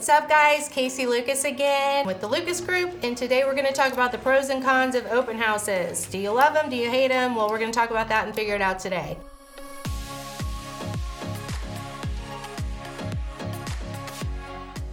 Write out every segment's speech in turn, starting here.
What's up, guys? Casey Lucas again with the Lucas Group, and today we're going to talk about the pros and cons of open houses. Do you love them? Do you hate them? Well, we're going to talk about that and figure it out today.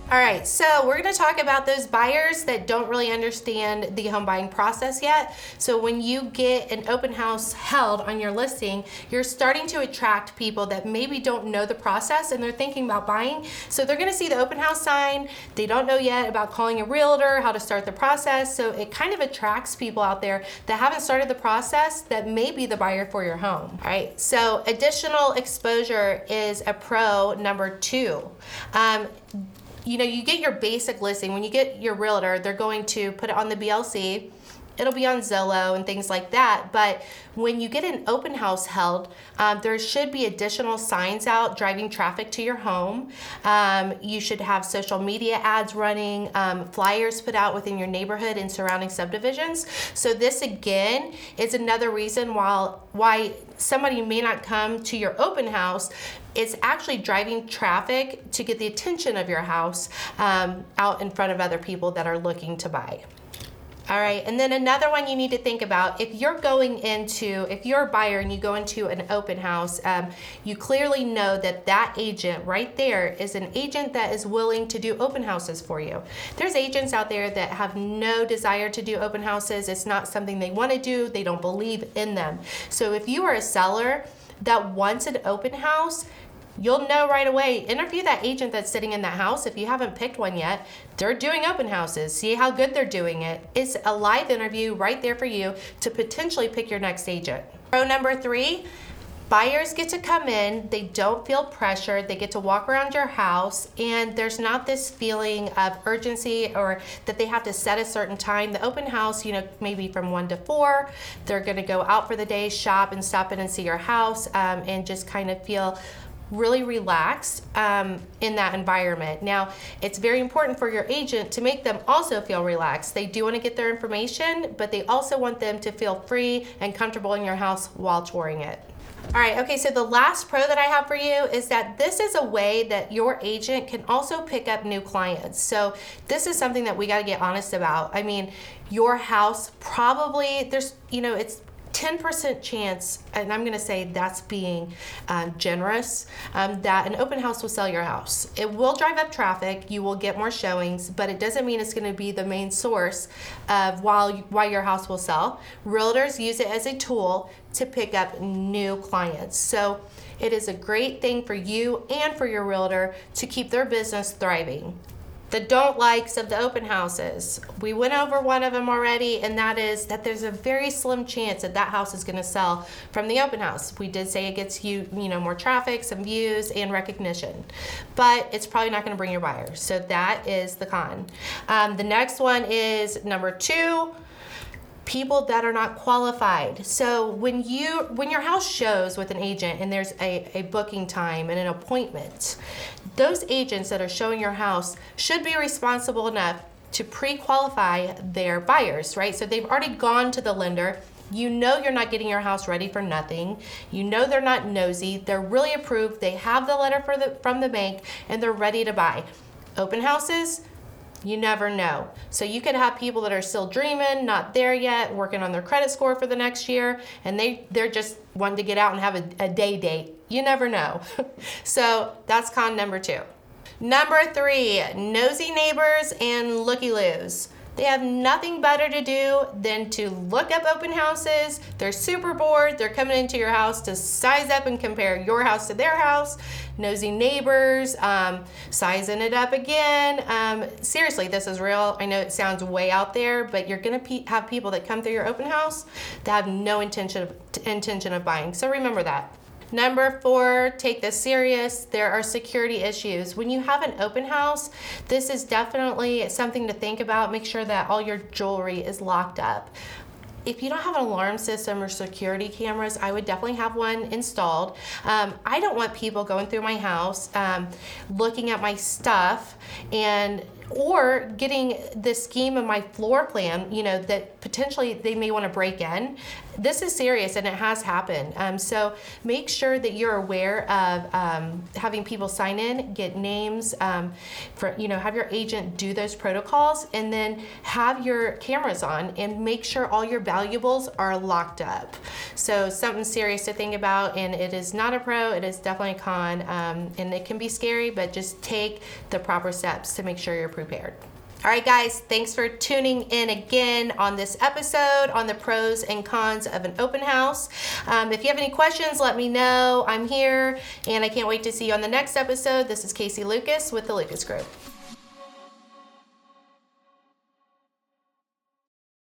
All right, so we're to talk about those buyers that don't really understand the home buying process yet. So, when you get an open house held on your listing, you're starting to attract people that maybe don't know the process and they're thinking about buying. So, they're to see the open house sign, they don't know yet about calling a realtor, how to start the process. So, it kind of attracts people out there that haven't started the process that may be the buyer for your home. All right, so additional exposure is a pro number two. Um, you know, you get your basic listing. When you get your realtor, they're going to put it on the MLS. It'll be on Zillow and things like that. But when you get an open house held, um, there should be additional signs out driving traffic to your home. Um, you should have social media ads running, um, flyers put out within your neighborhood and surrounding subdivisions. So this again is another reason why why somebody may not come to your open house it's actually driving traffic to get the attention of your house um, out in front of other people that are looking to buy. All right, and then another one you need to think about if you're going into, if you're a buyer and you go into an open house, um, you clearly know that that agent right there is an agent that is willing to do open houses for you. There's agents out there that have no desire to do open houses, it's not something they want to do, they don't believe in them. So if you are a seller that wants an open house, You'll know right away. Interview that agent that's sitting in that house if you haven't picked one yet. They're doing open houses. See how good they're doing it. It's a live interview right there for you to potentially pick your next agent. Pro number three buyers get to come in, they don't feel pressured, they get to walk around your house, and there's not this feeling of urgency or that they have to set a certain time. The open house, you know, maybe from one to four, they're gonna go out for the day, shop, and stop in and see your house, um, and just kind of feel really relaxed um, in that environment. Now, it's very important for your agent to make them also feel relaxed. They do want to get their information, but they also want them to feel free and comfortable in your house while touring it. All right, okay, so the last pro that I have for you is that this is a way that your agent can also pick up new clients. So, this is something that we got to get honest about. I mean, your house probably, there's, you know, it's 10% chance, and I'm going to say that's being um, generous, um, that an open house will sell your house. It will drive up traffic, you will get more showings, but it doesn't mean it's going to be the main source of why, why your house will sell. Realtors use it as a tool to pick up new clients. So it is a great thing for you and for your realtor to keep their business thriving the don't likes of the open houses. We went over one of them already, and that is that there's a very slim chance that that house is going to sell from the open house. We did say it gets you, you know, more traffic, some views, and recognition, but it's probably not going to bring your buyers. So that is the con. Um, the next one is number two people that are not qualified. So when you when your house shows with an agent and there's a, a booking time and an appointment, those agents that are showing your house should be responsible enough to pre-qualify their buyers, right? So they've already gone to the lender. You know you're not getting your house ready for nothing. You know they're not nosy. They're really approved. They have the letter the, from the bank and they're ready to buy. Open houses, you never know. So you could have people that are still dreaming, not there yet, working on their credit score for the next year, and they they're just wanting to get out and have a, a day date. You never know. so that's con number two. Number three, nosy neighbors and looky loos. They have nothing better to do than to look up open houses. They're super bored. They're coming into your house to size up and compare your house to their house. Nosy neighbors, um, sizing it up again. Um, seriously, this is real. I know it sounds way out there, but you're gonna pe- have people that come through your open house that have no intention of, intention of buying. So remember that. Number four, take this serious. There are security issues. When you have an open house, this is definitely something to think about. Make sure that all your jewelry is locked up if you don't have an alarm system or security cameras, I would definitely have one installed. Um, I don't want people going through my house, um, looking at my stuff, and or getting the scheme of my floor plan, you know, that potentially they may want to break in. This is serious and it has happened. Um, so make sure that you're aware of um, having people sign in, get names, um, for you know, have your agent do those protocols, and then have your cameras on and make sure all your valuables are locked up. So something serious to think about, and it is not a pro. It is definitely a con, um, and it can be scary, but just take the proper steps to make sure you're prepared. All right, guys, thanks for tuning in again on this episode on the pros and cons of an open house. Um, if you have any questions, let me know. I'm here and I can't wait to see you on the next episode. This is Casey Lucas with the Lucas Group.